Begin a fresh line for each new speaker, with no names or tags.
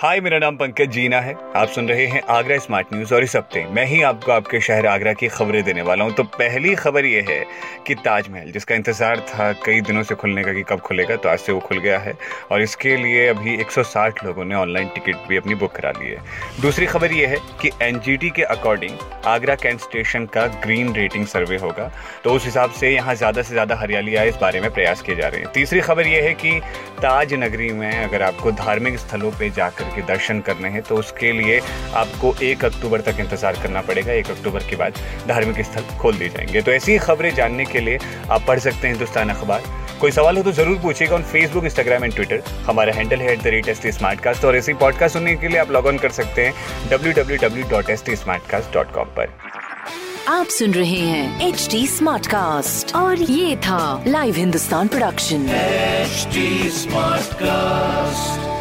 हाय, मेरा नाम पंकज जीना है। आप सुन रहे हैं आगरा स्मार्ट न्यूज़ और इस हफ़्ते मैं ही आपको आपके शहर आगरा की खबरें देने वाला हूँ। तो पहली खबर यह है कि ताजमहल, जिसका इंतज़ार था कई दिनों से खुलने का कि कब खुलेगा तो आज से वो खुल गया है। और इसके लिए अभी 160 लोगों ने ऑनलाइन टिकट भी अपनी बुक करा ली है। दूसरी खबर यह है कि एनजीटी के अकॉर्डिंग आगरा कैंट स्टेशन का ग्रीन रेटिंग सर्वे होगा। तो उस हिसाब से यहाँ ज़्यादा से ज़्यादा हरियाली आए, इस बारे में प्रयास किए जा रहे हैं। तीसरी खबर यह है कि ताज नगरी में अगर आपको धार्मिक स्थलों पर जाकर के दर्शन करने हैं तो उसके लिए आपको एक अक्टूबर तक इंतज़ार करना पड़ेगा एक अक्टूबर के बाद धार्मिक स्थल खोल दिए जाएँगे। तो ऐसी खबरें जानने के लिए आप पढ़ सकते हैं हिंदुस्तान अखबार। कोई सवाल हो तो ज़रूर पूछिएगा on Facebook Instagram and Twitter हमारा हैंडल है at the rate S T smart cast और ऐसी पॉडकास्ट सुनने के लिए आप लॉग ऑन कर सकते हैं W W W dot S T smart cast dot com पर।
आप सुन रहे हैं एच टी स्मार्ट कास्ट और ये था live Hindustan production smart cast